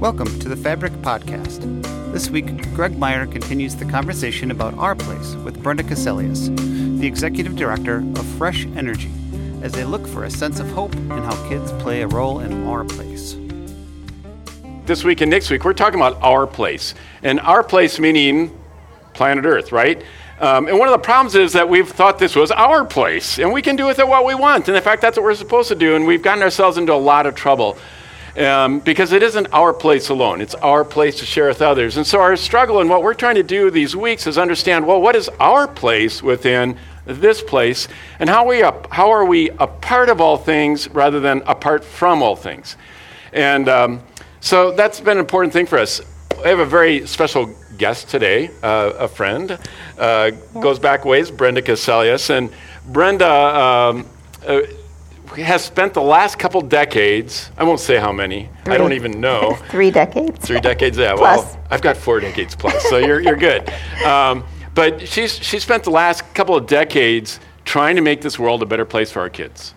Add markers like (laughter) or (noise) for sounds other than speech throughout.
Welcome to the Fabric Podcast. This week, Greg Meyer continues the conversation about Our Place with Brenda Cassellius, the Executive Director of Fresh Energy, as they look for a sense of hope in how kids play a role in Our Place. This week and next week, we're talking about Our Place. And Our Place meaning planet Earth, right? Um, and one of the problems is that we've thought this was our place, and we can do with it what we want. And in fact, that's what we're supposed to do, and we've gotten ourselves into a lot of trouble um, because it isn't our place alone. It's our place to share with others. And so our struggle and what we're trying to do these weeks is understand well, what is our place within this place, and how, we a, how are we a part of all things rather than apart from all things? And um, so that's been an important thing for us. I have a very special guest today, uh, a friend, uh, goes back ways, Brenda Cassellius. And Brenda um, uh, has spent the last couple decades, I won't say how many, Three. I don't even know. (laughs) Three decades. Three decades, yeah. Plus. Well, I've got four decades plus, so you're, you're good. Um, but she's, she spent the last couple of decades trying to make this world a better place for our kids.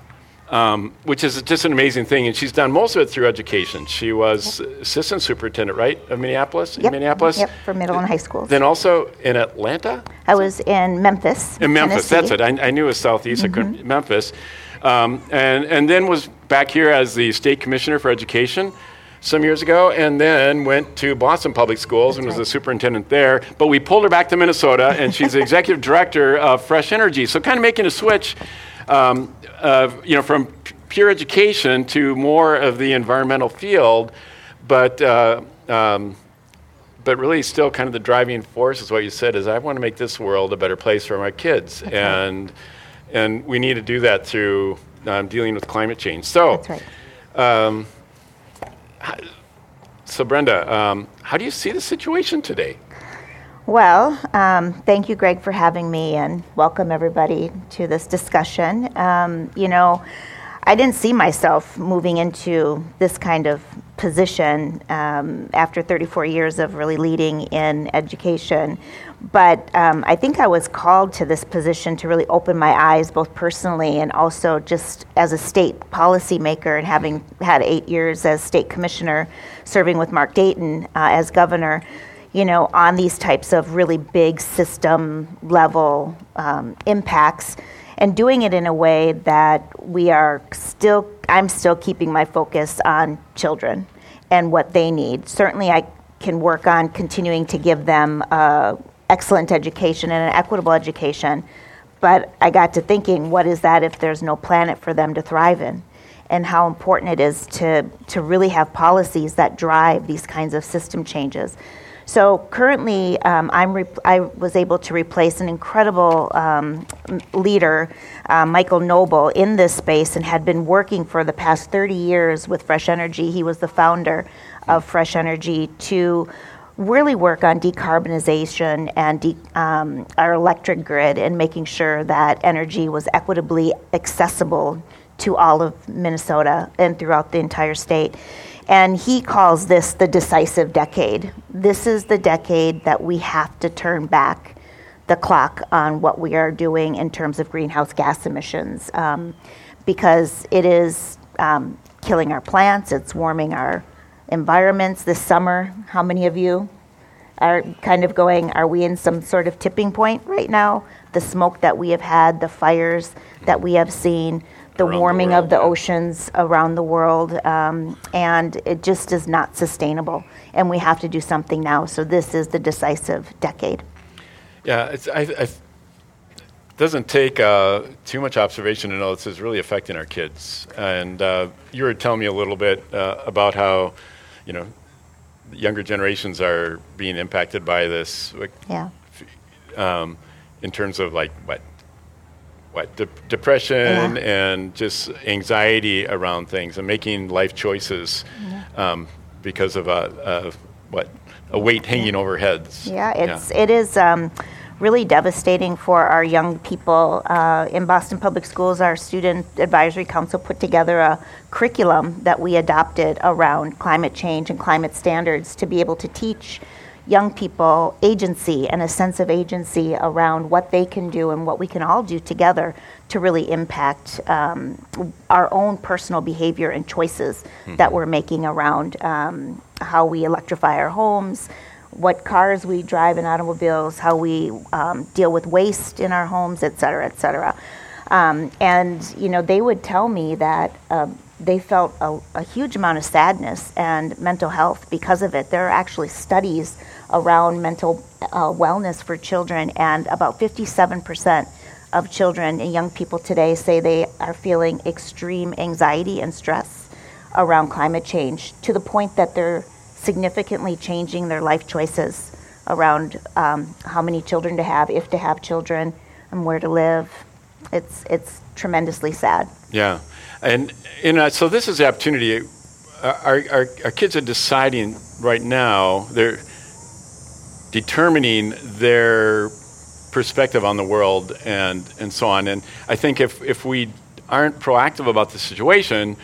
Um, which is just an amazing thing, and she's done most of it through education. She was yep. assistant superintendent, right, of Minneapolis. Yep. In Minneapolis. Yep, for middle and high schools. Then also in Atlanta. I was in Memphis. In Memphis, Tennessee. that's it. I, I, knew it was southeast. Mm-hmm. Memphis, um, and and then was back here as the state commissioner for education some years ago, and then went to Boston Public Schools That's and was right. the superintendent there. But we pulled her back to Minnesota, and she's the executive (laughs) director of Fresh Energy. So kind of making a switch, um, of, you know, from p- pure education to more of the environmental field, but. Uh, um, but really, still, kind of the driving force is what you said: is I want to make this world a better place for my kids, That's and and we need to do that through um, dealing with climate change. So, That's right. um, so Brenda, um, how do you see the situation today? Well, um, thank you, Greg, for having me, and welcome everybody to this discussion. Um, you know, I didn't see myself moving into this kind of position um, after 34 years of really leading in education. But um, I think I was called to this position to really open my eyes, both personally and also just as a state policymaker, and having had eight years as state commissioner, serving with Mark Dayton uh, as governor you know, on these types of really big system level um, impacts and doing it in a way that we are still, I'm still keeping my focus on children and what they need. Certainly, I can work on continuing to give them uh, excellent education and an equitable education. But I got to thinking, what is that if there's no planet for them to thrive in? And how important it is to, to really have policies that drive these kinds of system changes. So currently, um, I'm rep- I was able to replace an incredible um, leader, uh, Michael Noble, in this space and had been working for the past 30 years with Fresh Energy. He was the founder of Fresh Energy to really work on decarbonization and de- um, our electric grid and making sure that energy was equitably accessible to all of Minnesota and throughout the entire state. And he calls this the decisive decade. This is the decade that we have to turn back the clock on what we are doing in terms of greenhouse gas emissions um, because it is um, killing our plants, it's warming our environments. This summer, how many of you are kind of going, are we in some sort of tipping point right now? The smoke that we have had, the fires that we have seen, the Around the warming world, of the oceans around the world, um, and it just is not sustainable. And we have to do something now. So this is the decisive decade. Yeah, it's, I, I, it doesn't take uh, too much observation to know this is really affecting our kids. And uh, you were telling me a little bit uh, about how, you know, younger generations are being impacted by this. Yeah. um, in terms of like what what de- depression and just anxiety around things and making life choices um, because of a, a what a weight hanging over heads. Yeah, it's it is um, really devastating for our young people. Uh, in Boston Public Schools, our student advisory council put together a curriculum that we adopted around climate change and climate standards to be able to teach young people agency and a sense of agency around what they can do and what we can all do together to really impact um, our own personal behavior and choices mm-hmm. that we're making around um, how we electrify our homes, what cars we drive in automobiles, how we um, deal with waste in our homes, et cetera, et cetera. Um, and you know, they would tell me that uh, they felt a, a, huge amount of sadness and mental health because of it. There are actually studies around mental uh, wellness for children, and about 57% of children and young people today say they are feeling extreme anxiety and stress around climate change to the point that they're significantly changing their life choices around um, how many children to have, if to have children, and where to live. It's it's tremendously sad. Yeah, and you know, so this is the opportunity. Our, our, our kids are deciding right now. They're determining their perspective on the world and and so on. And I think if if we aren't proactive about the situation,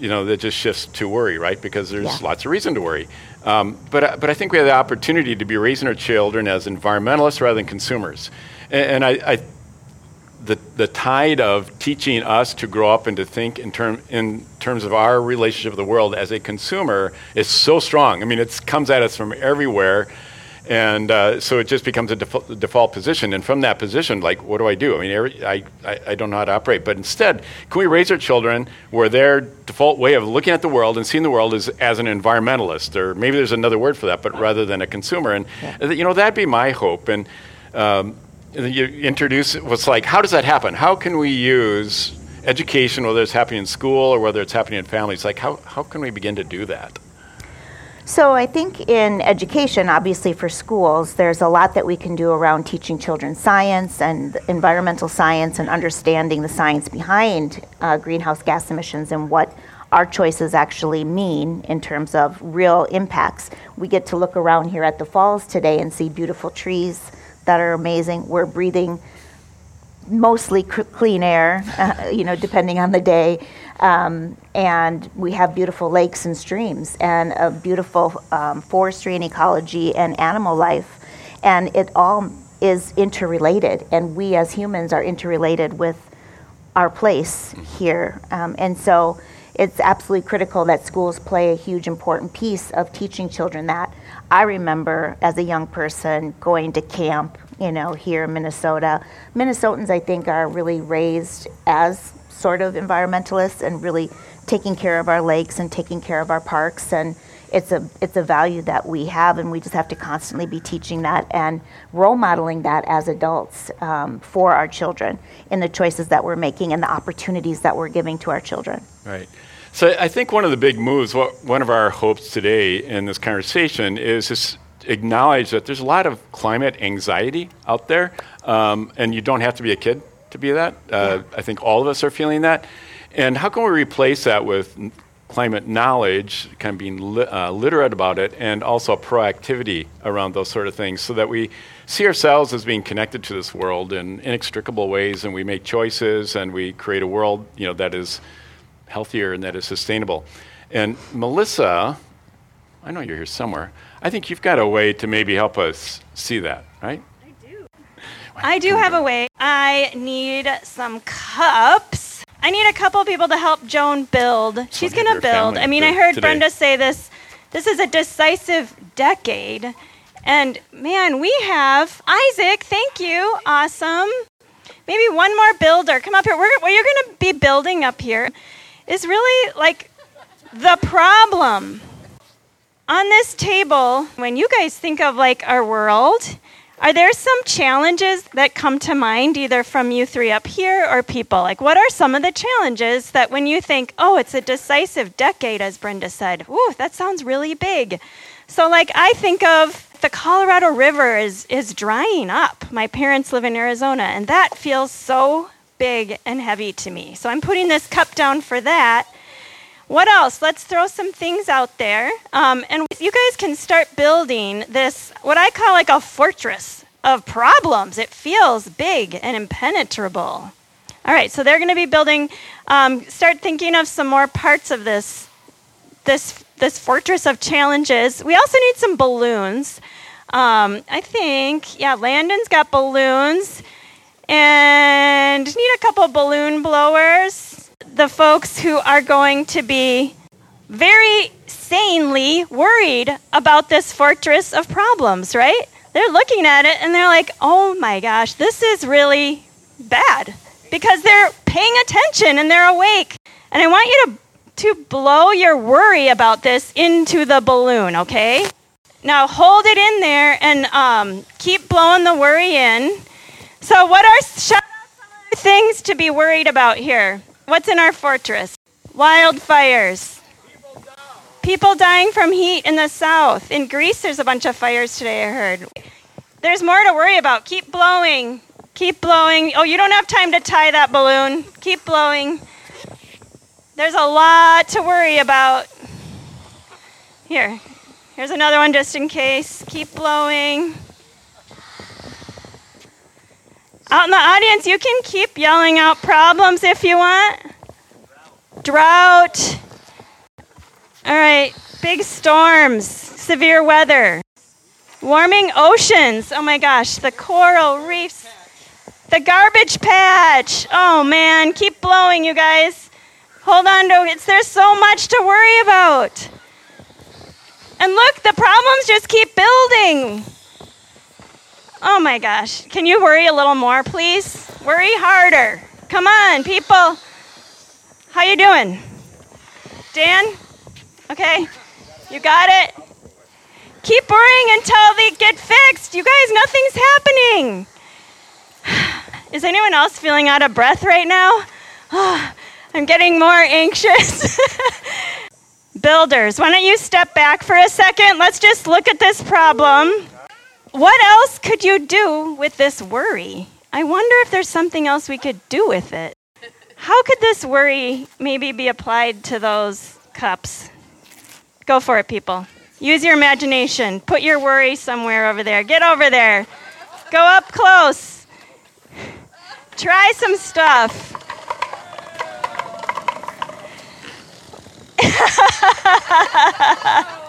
you know, that just shifts to worry, right? Because there's yeah. lots of reason to worry. Um, but, but I think we have the opportunity to be raising our children as environmentalists rather than consumers. And, and I, I, the, the tide of teaching us to grow up and to think in, term, in terms of our relationship with the world as a consumer is so strong. I mean, it comes at us from everywhere. And uh, so it just becomes a default, default, position. And from that position, like, what do I do? I mean, every, I, I, I, don't know how to operate. But instead, can we raise our children where their default way of looking at the world and seeing the world is as an environmentalist, or maybe there's another word for that, but rather than a consumer? And, yeah. you know, that'd be my hope. And um, you introduce what's like, how does that happen? How can we use education, whether it's happening in school or whether it's happening in families, like, how, how can we begin to do that? So I think in education, obviously for schools, there's a lot that we can do around teaching children science and environmental science and understanding the science behind uh, greenhouse gas emissions and what our choices actually mean in terms of real impacts. We get to look around here at the falls today and see beautiful trees that are amazing. We're breathing mostly clean air, uh, you know, depending on the day. Um, and we have beautiful lakes and streams and a beautiful um, forestry and ecology and animal life. And it all is interrelated. And we as humans are interrelated with our place here. Um, and so it's absolutely critical that schools play a huge important piece of teaching children that. I remember as a young person going to camp, you know, here in Minnesota. Minnesotans, I think, are really raised as sort of environmentalists and really taking care of our lakes and taking care of our parks. And it's a it's a value that we have and we just have to constantly be teaching that and role modeling that as adults um, for our children in the choices that we're making and the opportunities that we're giving to our children. Right. So i think one of the big moves what, one of our hopes today in this conversation is to acknowledge that there's a lot of climate anxiety out there um, and you don't have to be a kid to be that. Uh, yeah. I think all of us are feeling that. And how can we replace that with climate knowledge, kind of being li- uh, literate about it, and also proactivity around those sort of things so that we see ourselves as being connected to this world in inextricable ways and we make choices and we create a world you know, that is healthier and that is sustainable. And Melissa, I know you're here somewhere. I think you've got a way to maybe help us see that, right? I do Well, I do have a way. I need some cups. I need a couple people to help Joan build. She's going to build. I mean, I heard today. Brenda say this. This is a decisive decade. And man, we have Isaac. Thank you. Awesome. Maybe one more builder. Come up here. We're, what you're going to be building up here is really like the problem. On this table, when you guys think of like our world, are there some challenges that come to mind, either from you three up here or people? Like, what are some of the challenges that when you think, oh, it's a decisive decade, as Brenda said, ooh, that sounds really big. So, like, I think of the Colorado River is, is drying up. My parents live in Arizona, and that feels so big and heavy to me. So, I'm putting this cup down for that. What else? Let's throw some things out there. Um, and you guys can start building this, what I call like a fortress of problems. It feels big and impenetrable. All right, so they're going to be building, um, start thinking of some more parts of this, this, this fortress of challenges. We also need some balloons. Um, I think, yeah, Landon's got balloons and need a couple balloon blowers. The folks who are going to be very sanely worried about this fortress of problems, right? They're looking at it and they're like, oh my gosh, this is really bad because they're paying attention and they're awake. And I want you to, to blow your worry about this into the balloon, okay? Now hold it in there and um, keep blowing the worry in. So, what are things to be worried about here? What's in our fortress? Wildfires. People dying from heat in the south. In Greece, there's a bunch of fires today, I heard. There's more to worry about. Keep blowing. Keep blowing. Oh, you don't have time to tie that balloon. Keep blowing. There's a lot to worry about. Here, Here's another one just in case. Keep blowing. Out in the audience, you can keep yelling out problems if you want. Drought. All right, big storms, severe weather, warming oceans. Oh my gosh, the coral reefs, the garbage patch. Oh man, keep blowing, you guys. Hold on to it. There's so much to worry about. And look, the problems just keep building. Oh my gosh. Can you worry a little more, please? Worry harder. Come on, people. How you doing? Dan? Okay. You got it? Keep worrying until they get fixed. You guys, nothing's happening. (sighs) Is anyone else feeling out of breath right now? (sighs) I'm getting more anxious. (laughs) Builders, why don't you step back for a second? Let's just look at this problem. What else could you do with this worry? I wonder if there's something else we could do with it. How could this worry maybe be applied to those cups? Go for it, people. Use your imagination. Put your worry somewhere over there. Get over there. Go up close. Try some stuff. (laughs)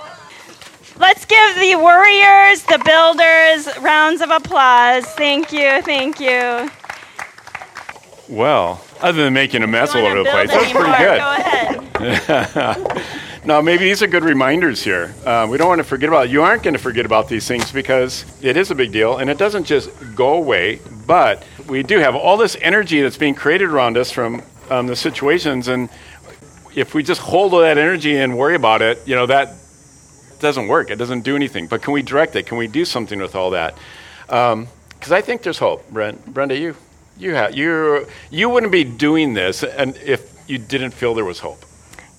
Let's give the warriors, the builders, rounds of applause. Thank you, thank you. Well, other than making a mess all over the place, that's pretty good. Go ahead. (laughs) no, maybe these are good reminders here. Uh, we don't want to forget about. You aren't going to forget about these things because it is a big deal, and it doesn't just go away. But we do have all this energy that's being created around us from um, the situations, and if we just hold all that energy and worry about it, you know, that doesn't work. It doesn't do anything. But can we direct it? Can we do something with all that? Because um, I think there's hope. Brent, Brenda, you, you, have, you, you wouldn't be doing this and if you didn't feel there was hope.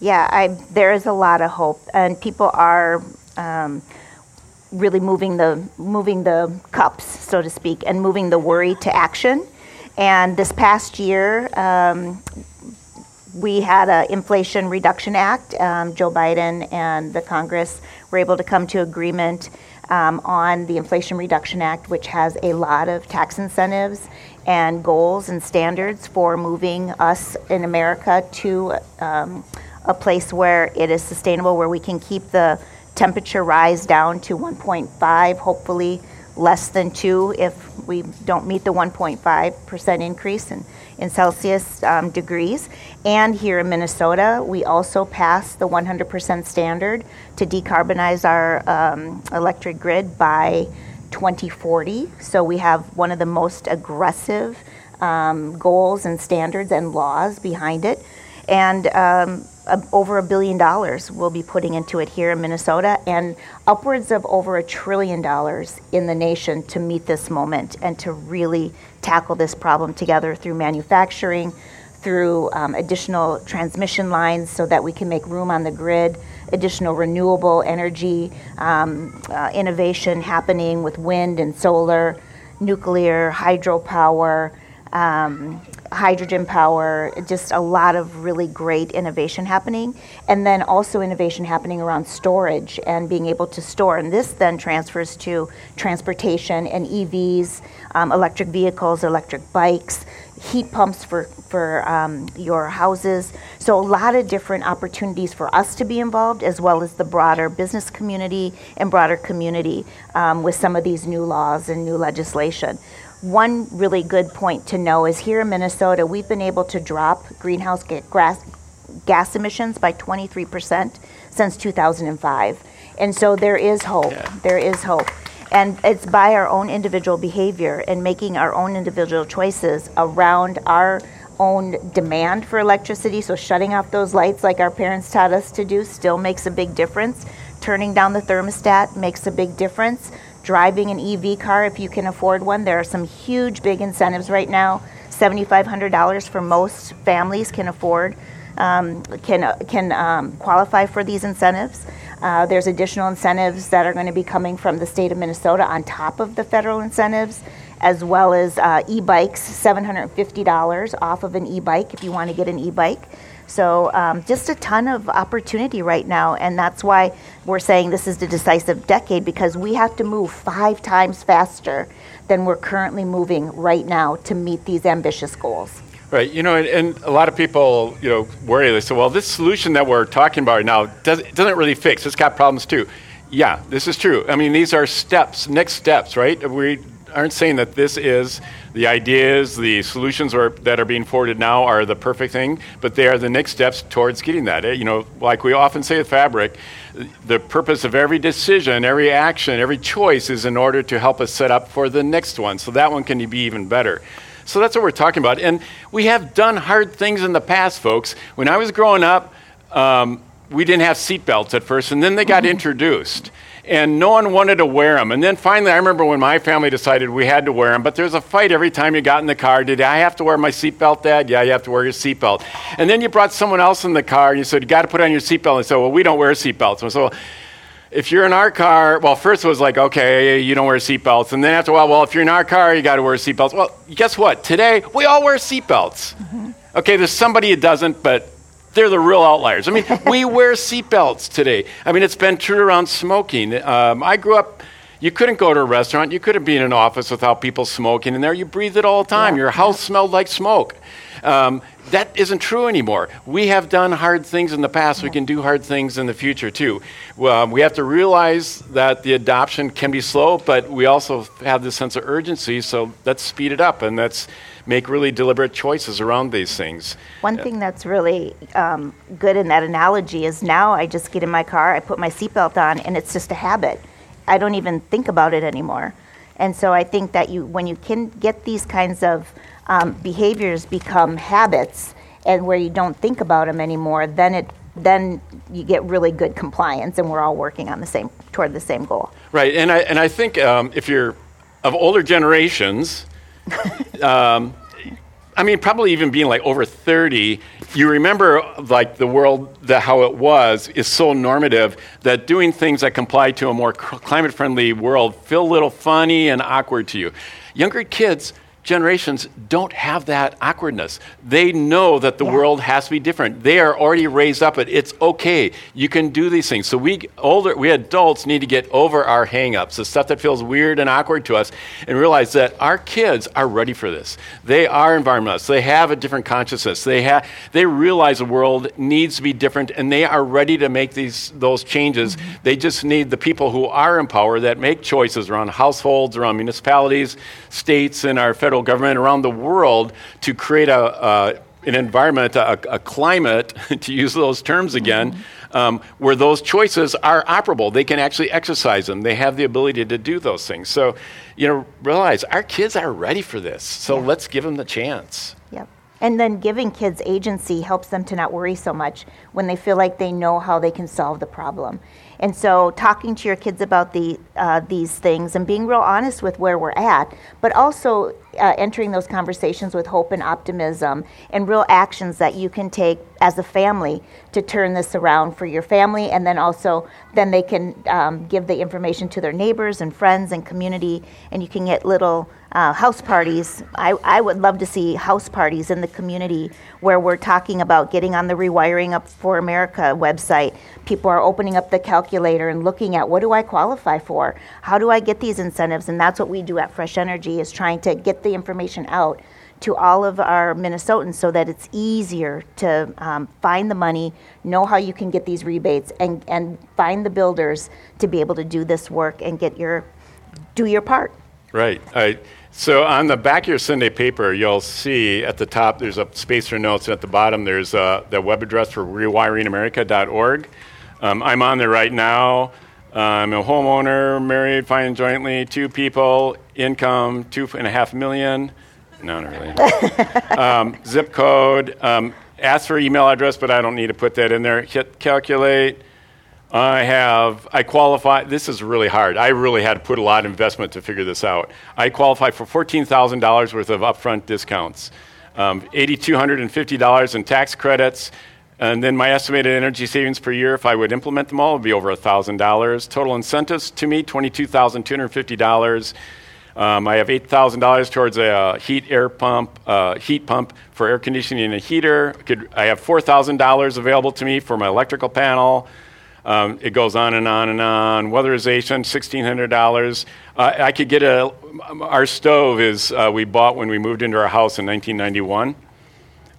Yeah, I, there is a lot of hope, and people are um, really moving the moving the cups, so to speak, and moving the worry to action. And this past year, um, we had an Inflation Reduction Act. Um, Joe Biden and the Congress were able to come to agreement um, on the Inflation Reduction Act, which has a lot of tax incentives and goals and standards for moving us in America to um, a place where it is sustainable, where we can keep the temperature rise down to 1.5, hopefully less than 2 if we don't meet the 1.5% increase. And in Celsius um, degrees. And here in Minnesota, we also passed the 100% standard to decarbonize our um, electric grid by 2040. So we have one of the most aggressive um, goals and standards and laws behind it. And um, over a billion dollars we'll be putting into it here in Minnesota, and upwards of over a trillion dollars in the nation to meet this moment and to really tackle this problem together through manufacturing, through um, additional transmission lines so that we can make room on the grid, additional renewable energy um, uh, innovation happening with wind and solar, nuclear, hydropower. Um, hydrogen power, just a lot of really great innovation happening. And then also innovation happening around storage and being able to store. And this then transfers to transportation and EVs, um, electric vehicles, electric bikes, heat pumps for, for um, your houses. So, a lot of different opportunities for us to be involved, as well as the broader business community and broader community um, with some of these new laws and new legislation. One really good point to know is here in Minnesota, we've been able to drop greenhouse gas, gas emissions by 23% since 2005. And so there is hope. Yeah. There is hope. And it's by our own individual behavior and making our own individual choices around our own demand for electricity. So, shutting off those lights, like our parents taught us to do, still makes a big difference. Turning down the thermostat makes a big difference driving an EV car if you can afford one. There are some huge, big incentives right now. $7,500 for most families can afford, um, can, can um, qualify for these incentives. Uh, there's additional incentives that are going to be coming from the state of Minnesota on top of the federal incentives, as well as uh, e bikes, $750 off of an e bike if you want to get an e bike. So um, just a ton of opportunity right now, and that's why we're saying this is the decisive decade because we have to move five times faster than we're currently moving right now to meet these ambitious goals. Right, you know, and, and, a lot of people, you know, worry. They say, "Well, this solution that we're talking about right now does, doesn't really fix. It's got problems too." Yeah, this is true. I mean, these are steps, next steps, right? We aren't saying that this is the ideas, the solutions are, that are being forwarded now are the perfect thing, but they are the next steps towards getting that. Eh, you know, like we often say at Fabric, the purpose of every decision, every action, every choice is in order to help us set up for the next one, so that one can be even better. So that's what we're talking about. And we have done hard things in the past, folks. When I was growing up, um, we didn't have seatbelts at first, and then they got mm-hmm. introduced and no one wanted to wear them. And then finally, I remember when my family decided we had to wear them, but there was a fight every time you got in the car. Did I have to wear my seatbelt, Dad? Yeah, you have to wear your seatbelt. And then you brought someone else in the car, and you said, You got to put on your seatbelt. And said, Well, we don't wear seatbelts. And so, if you're in our car, well, first it was like, okay, you don't wear seatbelts. And then after a while, well, if you're in our car, you got to wear seatbelts. Well, guess what? Today, we all wear seatbelts. Mm-hmm. Okay, there's somebody who doesn't, but they're the real outliers. I mean, (laughs) we wear seatbelts today. I mean, it's been true around smoking. Um, I grew up, you couldn't go to a restaurant, you couldn't be in an office without people smoking in there. You breathed it all the time. Yeah. Your house smelled like smoke. Um, that isn't true anymore. We have done hard things in the past. We can do hard things in the future too. Um, we have to realize that the adoption can be slow, but we also have this sense of urgency. So let's speed it up and let's make really deliberate choices around these things. One thing that's really um, good in that analogy is now I just get in my car, I put my seatbelt on, and it's just a habit. I don't even think about it anymore. And so I think that you, when you can get these kinds of um, behaviors become habits, and where you don't think about them anymore, then it then you get really good compliance, and we're all working on the same toward the same goal. Right, and I and I think um, if you're of older generations, (laughs) um, I mean, probably even being like over 30, you remember like the world, the, how it was, is so normative that doing things that comply to a more climate friendly world feel a little funny and awkward to you. Younger kids generations don't have that awkwardness. They know that the yeah. world has to be different. They are already raised up it. It's okay. You can do these things. So we older we adults need to get over our hangups, the stuff that feels weird and awkward to us, and realize that our kids are ready for this. They are environmentalists. They have a different consciousness. They have they realize the world needs to be different and they are ready to make these those changes. Mm-hmm. They just need the people who are in power that make choices around households, around municipalities, states, and our federal government around the world to create a, a an environment, a, a, climate, (laughs) to use those terms again, mm-hmm. um, where those choices are operable. They can actually exercise them. They have the ability to do those things. So, you know, realize our kids are ready for this. So yeah. let's give them the chance. Yep. And then giving kids agency helps them to not worry so much when they feel like they know how they can solve the problem. And so, talking to your kids about the, uh, these things and being real honest with where we're at, but also uh, entering those conversations with hope and optimism and real actions that you can take as a family to turn this around for your family. And then also then they can um, give the information to their neighbors and friends and community and you can get little uh, house parties. I, I would love to see house parties in the community where we're talking about getting on the Rewiring Up for America website. People are opening up the calculator and looking at what do I qualify for? How do I get these incentives? And that's what we do at Fresh Energy is trying to get the information out to all of our Minnesotans so that it's easier to um, find the money, know how you can get these rebates, and, and find the builders to be able to do this work and get your do your part. Right. I, so on the back of your Sunday paper, you'll see at the top there's a space for notes, and at the bottom there's uh, the web address for rewiringamerica.org. Um, I'm on there right now. I'm a homeowner, married, fine jointly, two people, income two and a half million. No, not really. (laughs) um, zip code. Um, ask for email address, but I don't need to put that in there. Hit calculate. I have, I qualify, this is really hard. I really had to put a lot of investment to figure this out. I qualify for $14,000 worth of upfront discounts, um, $8,250 in tax credits, and then my estimated energy savings per year, if I would implement them all, would be over $1,000. Total incentives to me, $22,250. Um, I have $8,000 towards a heat air pump, uh, heat pump for air conditioning and a heater. Could, I have $4,000 available to me for my electrical panel. Um, it goes on and on and on. Weatherization, $1,600. Uh, I could get a, our stove is, uh, we bought when we moved into our house in 1991.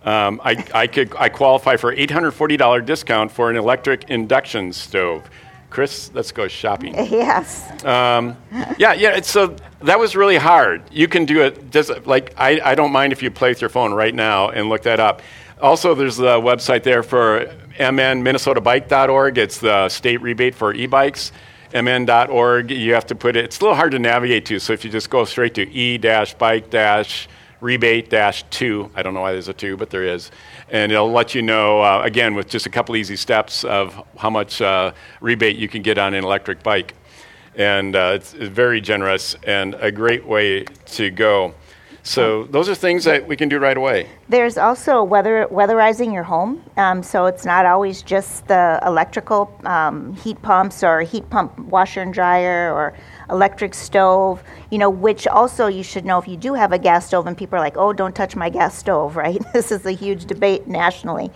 Um, I, I, could, I qualify for $840 discount for an electric induction stove. Chris, let's go shopping. (laughs) Yes. Um, yeah, yeah. so that was really hard. You can do it. Just like I, I don't mind if you play with your phone right now and look that up. Also, there's the website there for mnminnesotabike.org. It's the state rebate for e-bikes. mn.org. You have to put it. It's a little hard to navigate to. So if you just go straight to e-bike rebate two. I don't know why there's a two, but there is. And it'll let you know, uh, again, with just a couple easy steps of how much uh, rebate you can get on an electric bike. And uh, it's, it's very generous and a great way to go. So those are things that we can do right away. There's also weather weatherizing your home. Um, so it's not always just the electrical um, heat pumps or heat pump washer and dryer or electric stove. You know, which also you should know if you do have a gas stove and people are like, "Oh, don't touch my gas stove," (laughs) right? this is a huge debate nationally.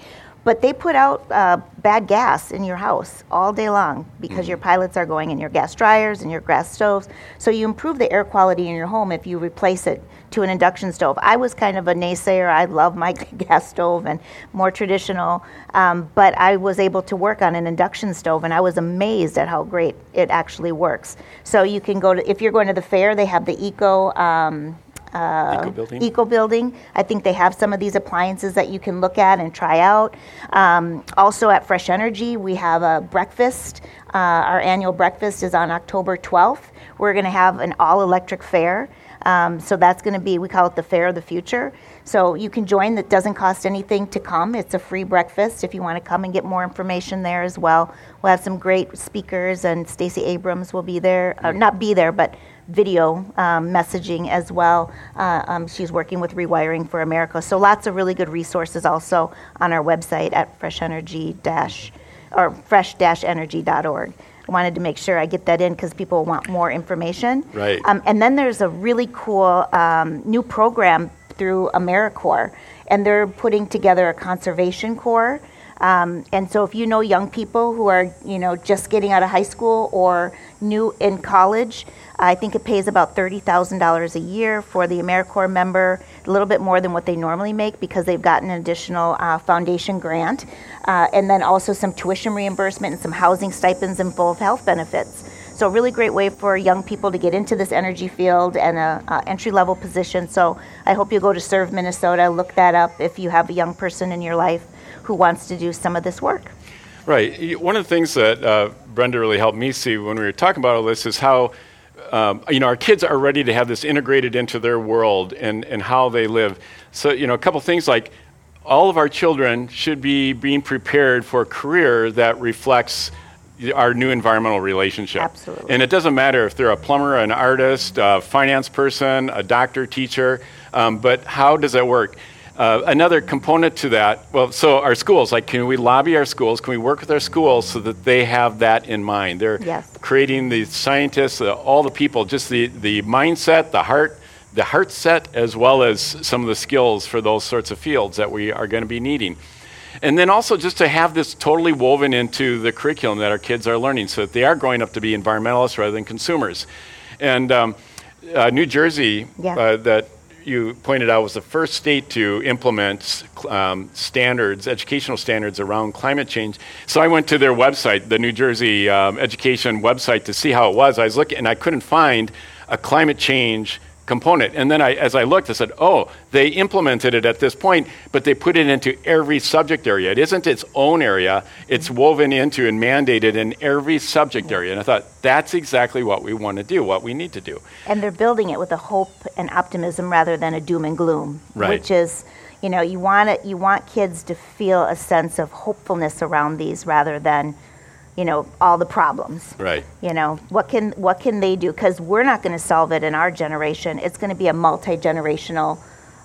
But they put out uh, bad gas in your house all day long because mm-hmm. your pilots are going in your gas dryers and your gas stoves. So you improve the air quality in your home if you replace it to an induction stove. I was kind of a naysayer. I love my (laughs) gas stove and more traditional, um, but I was able to work on an induction stove, and I was amazed at how great it actually works. So you can go to if you're going to the fair, they have the eco. Um, uh, eco building. Eco building. I think they have some of these appliances that you can look at and try out. Um, also at Fresh Energy, we have a breakfast. Uh, our annual breakfast is on October 12th. We're going to have an all electric fair. Um, so that's going to be, we call it the Fair of the Future. So you can join, that doesn't cost anything to come. It's a free breakfast if you want to come and get more information there as well. We'll have some great speakers, and Stacey Abrams will be there, or not be there, but video um, messaging as well. Uh, um, she's working with Rewiring for America. So lots of really good resources also on our website at fresh energy dash or fresh-energy.org. I wanted to make sure I get that in because people want more information. Right. Um, and then there's a really cool um, new program through AmeriCorps, and they're putting together a conservation corps. Um, and so if you know young people who are, you know, just getting out of high school or new in college, I think it pays about $30,000 a year for the AmeriCorps member, a little bit more than what they normally make because they've gotten an additional uh, foundation grant, uh, and then also some tuition reimbursement and some housing stipends and full health benefits. So a really great way for young people to get into this energy field and a, a entry level position. So I hope you go to Serve Minnesota, look that up if you have a young person in your life who wants to do some of this work. Right. One of the things that uh, Brenda really helped me see when we were talking about all this is how um, you know, our kids are ready to have this integrated into their world and, and how they live. So, you know, a couple things like all of our children should be being prepared for a career that reflects our new environmental relationship. Absolutely. And it doesn't matter if they're a plumber, an artist, a finance person, a doctor, teacher, um, but how does that work? Uh, another component to that, well, so our schools, like, can we lobby our schools? Can we work with our schools so that they have that in mind? They're yes. creating the scientists, uh, all the people, just the, the mindset, the heart, the heart set, as well as some of the skills for those sorts of fields that we are going to be needing. And then also just to have this totally woven into the curriculum that our kids are learning so that they are growing up to be environmentalists rather than consumers. And um, uh, New Jersey, yeah. uh, that you pointed out, was the first state to implement um, standards, educational standards around climate change. So I went to their website, the New Jersey um, education website, to see how it was. I was looking, and I couldn't find a climate change component. And then I, as I looked, I said, oh, they implemented it at this point, but they put it into every subject area. It isn't its own area, it's woven into and mandated in every subject area. And I thought, that's exactly what we want to do, what we need to do. And they're building it with a hope and optimism rather than a doom and gloom, right. which is you know you want it you want kids to feel a sense of hopefulness around these rather than you know all the problems. Right. You know what can what can they do? Because we're not going to solve it in our generation. It's going to be a multi-generational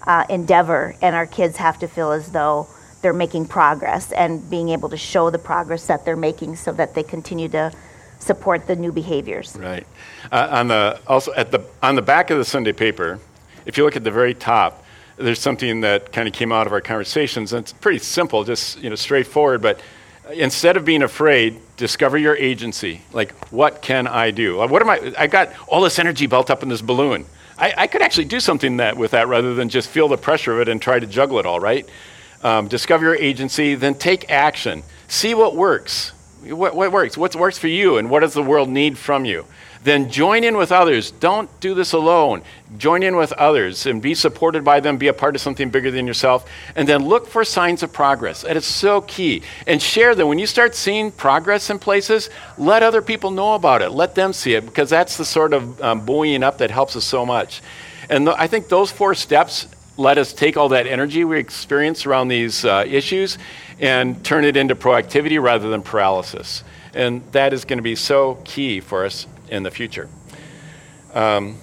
uh, endeavor and our kids have to feel as though they're making progress and being able to show the progress that they're making so that they continue to support the new behaviors. Right. Uh, on the also at the on the back of the sunday paper if you look at the very top there's something that kind of came out of our conversations and it's pretty simple just you know straightforward but instead of being afraid, discover your agency. Like, what can I do? What am I? I got all this energy built up in this balloon. I, I could actually do something that, with that rather than just feel the pressure of it and try to juggle it all, right? Um, discover your agency, then take action. See what works. What, what works? What works for you, and what does the world need from you? Then join in with others. Don't do this alone. Join in with others and be supported by them, be a part of something bigger than yourself, and then look for signs of progress. That is so key. And share them. When you start seeing progress in places, let other people know about it. Let them see it, because that's the sort of um, buoying up that helps us so much. And th- I think those four steps let us take all that energy we experience around these uh, issues and turn it into proactivity rather than paralysis. And that is going to be so key for us in the future. Um,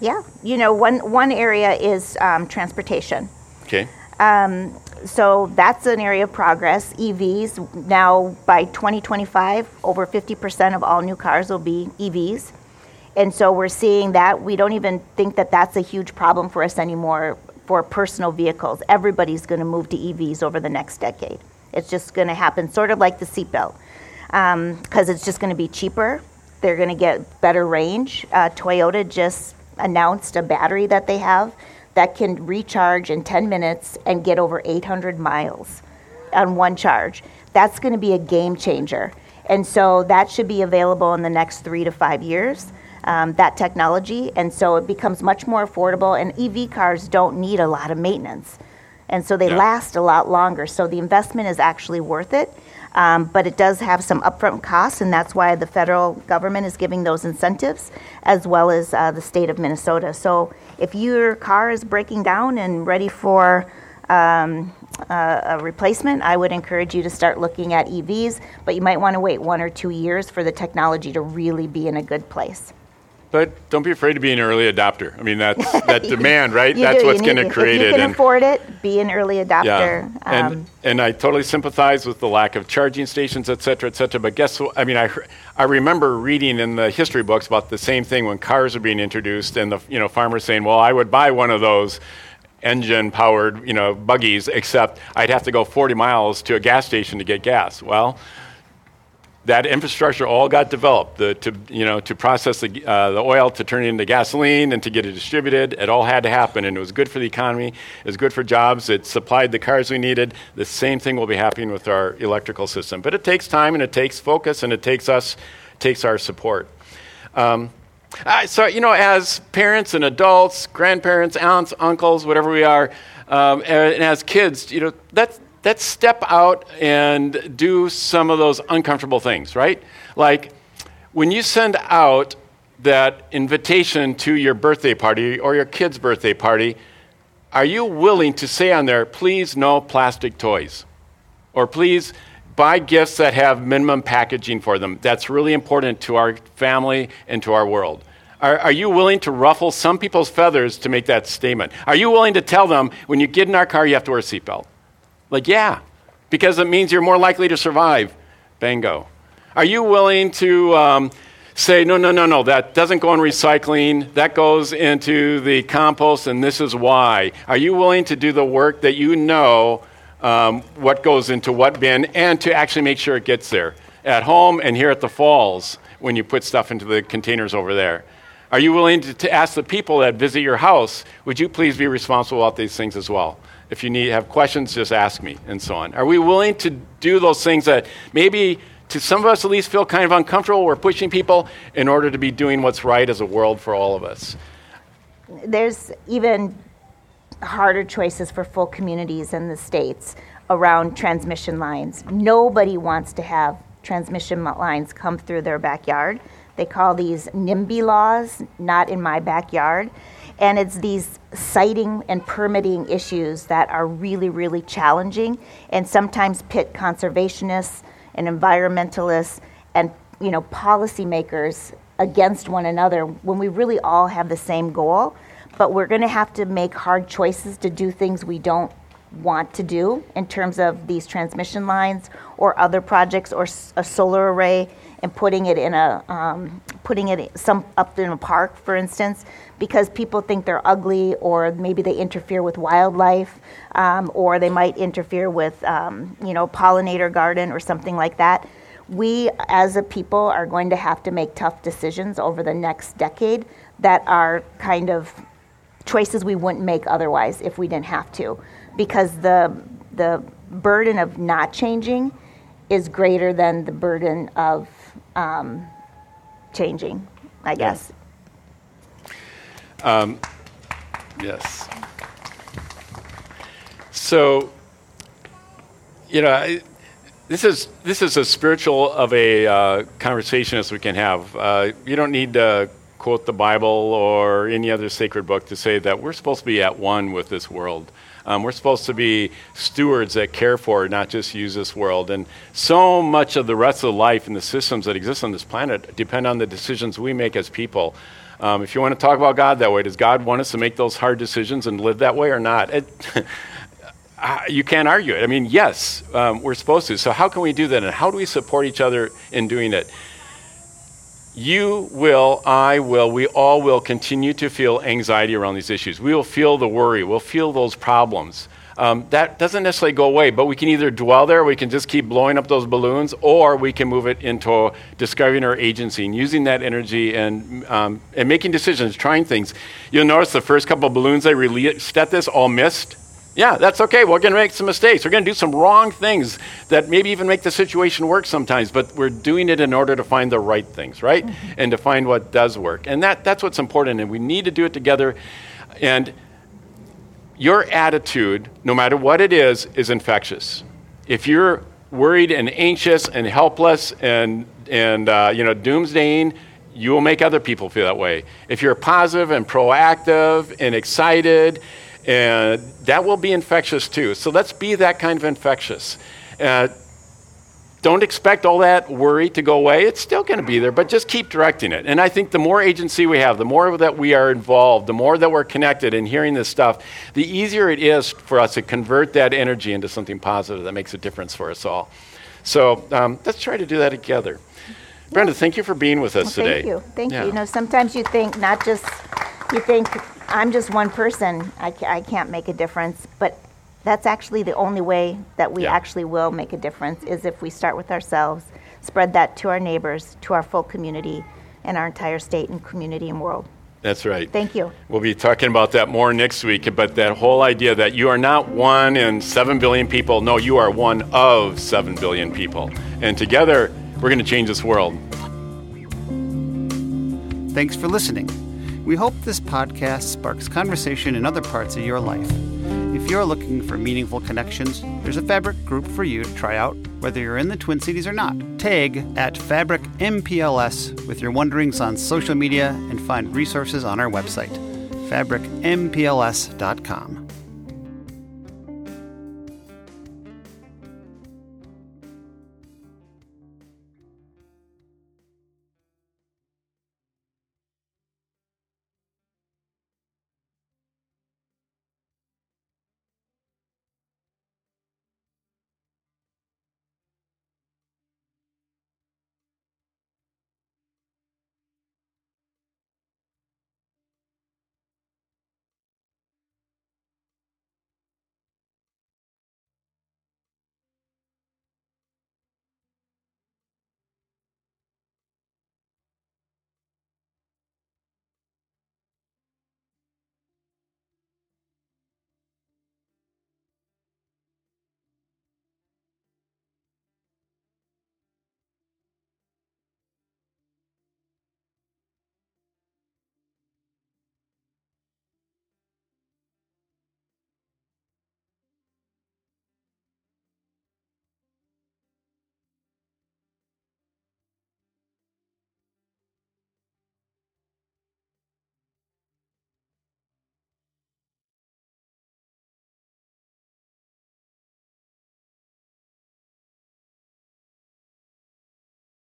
yeah, you know, one one area is um, transportation. Okay. Um, so that's an area of progress. EVs now by 2025, over 50% of all new cars will be EVs, and so we're seeing that. We don't even think that that's a huge problem for us anymore for personal vehicles. Everybody's going to move to EVs over the next decade. It's just going to happen, sort of like the seatbelt, because um, it's just going to be cheaper they're going to get better range. Uh, Toyota just announced a battery that they have that can recharge in 10 minutes and get over 800 miles on one charge. That's going to be a game changer. And so that should be available in the next three to five years, um, that technology. And so it becomes much more affordable. And EV cars don't need a lot of maintenance. And so they yeah. last a lot longer. So the investment is actually worth it. Um, but it does have some upfront costs, and that's why the federal government is giving those incentives, as well as uh, the state of Minnesota. So if your car is breaking down and ready for um, a replacement, I would encourage you to start looking at EVs, but you might want to wait one or two years for the technology to really be in a good place. But don't be afraid to be an early adopter. I mean, that's (laughs) that demand, right? that's do. what's going to create it. If you can afford it, be an early adopter. Yeah. And, um, and I totally sympathize with the lack of charging stations, et cetera, et cetera. But guess what? I mean, I, I remember reading in the history books about the same thing when cars were being introduced and the you know farmers saying, well, I would buy one of those engine powered you know buggies except I'd have to go 40 miles to a gas station to get gas. Well, that infrastructure all got developed the, to, you know, to process the, uh, the oil to turn it into gasoline and to get it distributed. It all had to happen, and it was good for the economy. It was good for jobs. It supplied the cars we needed. The same thing will be happening with our electrical system. But it takes time, and it takes focus, and it takes us, takes our support. Um, uh, so, you know, as parents and adults, grandparents, aunts, uncles, whatever we are, um, and, and as kids, you know, that's, let's step out and do some of those uncomfortable things, right? Like when you send out that invitation to your birthday party or your kid's birthday party, are you willing to say on there, please no plastic toys? Or please buy gifts that have minimum packaging for them. That's really important to our family and to our world. Are, are you willing to ruffle some people's feathers to make that statement? Are you willing to tell them when you get in our car, you have to wear a seatbelt? Like, yeah, because it means you're more likely to survive. Bingo. Are you willing to um, say, no, no, no, no, that doesn't go in recycling, that goes into the compost, and this is why? Are you willing to do the work that you know um, what goes into what bin and to actually make sure it gets there? At home and here at the falls when you put stuff into the containers over there. Are you willing to, to ask the people that visit your house, would you please be responsible about these things as well? If you need have questions, just ask me, and so on. Are we willing to do those things that maybe to some of us at least feel kind of uncomfortable? We're pushing people in order to be doing what's right as a world for all of us. There's even harder choices for full communities in the states around transmission lines. Nobody wants to have transmission lines come through their backyard. They call these NIMBY laws, not in my backyard. And it's these siting and permitting issues that are really, really challenging and sometimes pit conservationists and environmentalists and you know policymakers against one another when we really all have the same goal. But we're going to have to make hard choices to do things we don't want to do in terms of these transmission lines or other projects or a solar array and putting it in a um, putting it some up in a park for instance because people think they're ugly or maybe they interfere with wildlife um, or they might interfere with um, you know pollinator garden or something like that. We as a people are going to have to make tough decisions over the next decade that are kind of choices we wouldn't make otherwise if we didn't have to because the the burden of not changing is greater than the burden of um, changing i guess yeah. um, yes so you know I, this is this is as spiritual of a uh, conversation as we can have. Uh, you don't need to quote the Bible or any other sacred book to say that we're supposed to be at one with this world. Um, we're supposed to be stewards that care for, not just use this world. And so much of the rest of life and the systems that exist on this planet depend on the decisions we make as people. Um, if you want to talk about God that way, does God want us to make those hard decisions and live that way or not? It, (laughs) you can't argue it. I mean, yes, um, we're supposed to. So, how can we do that? And how do we support each other in doing it? You will, I will, we all will continue to feel anxiety around these issues. We will feel the worry, we'll feel those problems. Um, that doesn't necessarily go away, but we can either dwell there, we can just keep blowing up those balloons, or we can move it into discovering our agency and using that energy and, um, and making decisions, trying things. You'll notice the first couple balloons I released at this all missed yeah, that's okay. We're going to make some mistakes. We're going to do some wrong things that maybe even make the situation work sometimes, but we're doing it in order to find the right things, right? Mm-hmm. And to find what does work. And that, that's what's important, and we need to do it together. And your attitude, no matter what it is, is infectious. If you're worried and anxious and helpless and, and uh, you know, doomsdaying, you will make other people feel that way. If you're positive and proactive and excited, and that will be infectious too. So let's be that kind of infectious. Uh, don't expect all that worry to go away. It's still going to be there, but just keep directing it. And I think the more agency we have, the more that we are involved, the more that we're connected and hearing this stuff, the easier it is for us to convert that energy into something positive that makes a difference for us all. So um, let's try to do that together. Brenda, thank you for being with us well, today. Thank you. Thank yeah. you. You know, sometimes you think not just you think I'm just one person. I, ca- I can't make a difference, but that's actually the only way that we yeah. actually will make a difference is if we start with ourselves, spread that to our neighbors, to our full community, and our entire state and community and world. That's right. Thank you. We'll be talking about that more next week, but that whole idea that you are not one in seven billion people. No, you are one of seven billion people. And together, we're going to change this world. Thanks for listening. We hope this podcast sparks conversation in other parts of your life. If you're looking for meaningful connections, there's a Fabric group for you to try out, whether you're in the Twin Cities or not. Tag at Fabric MPLS with your wonderings on social media and find resources on our website, fabricmpls.com.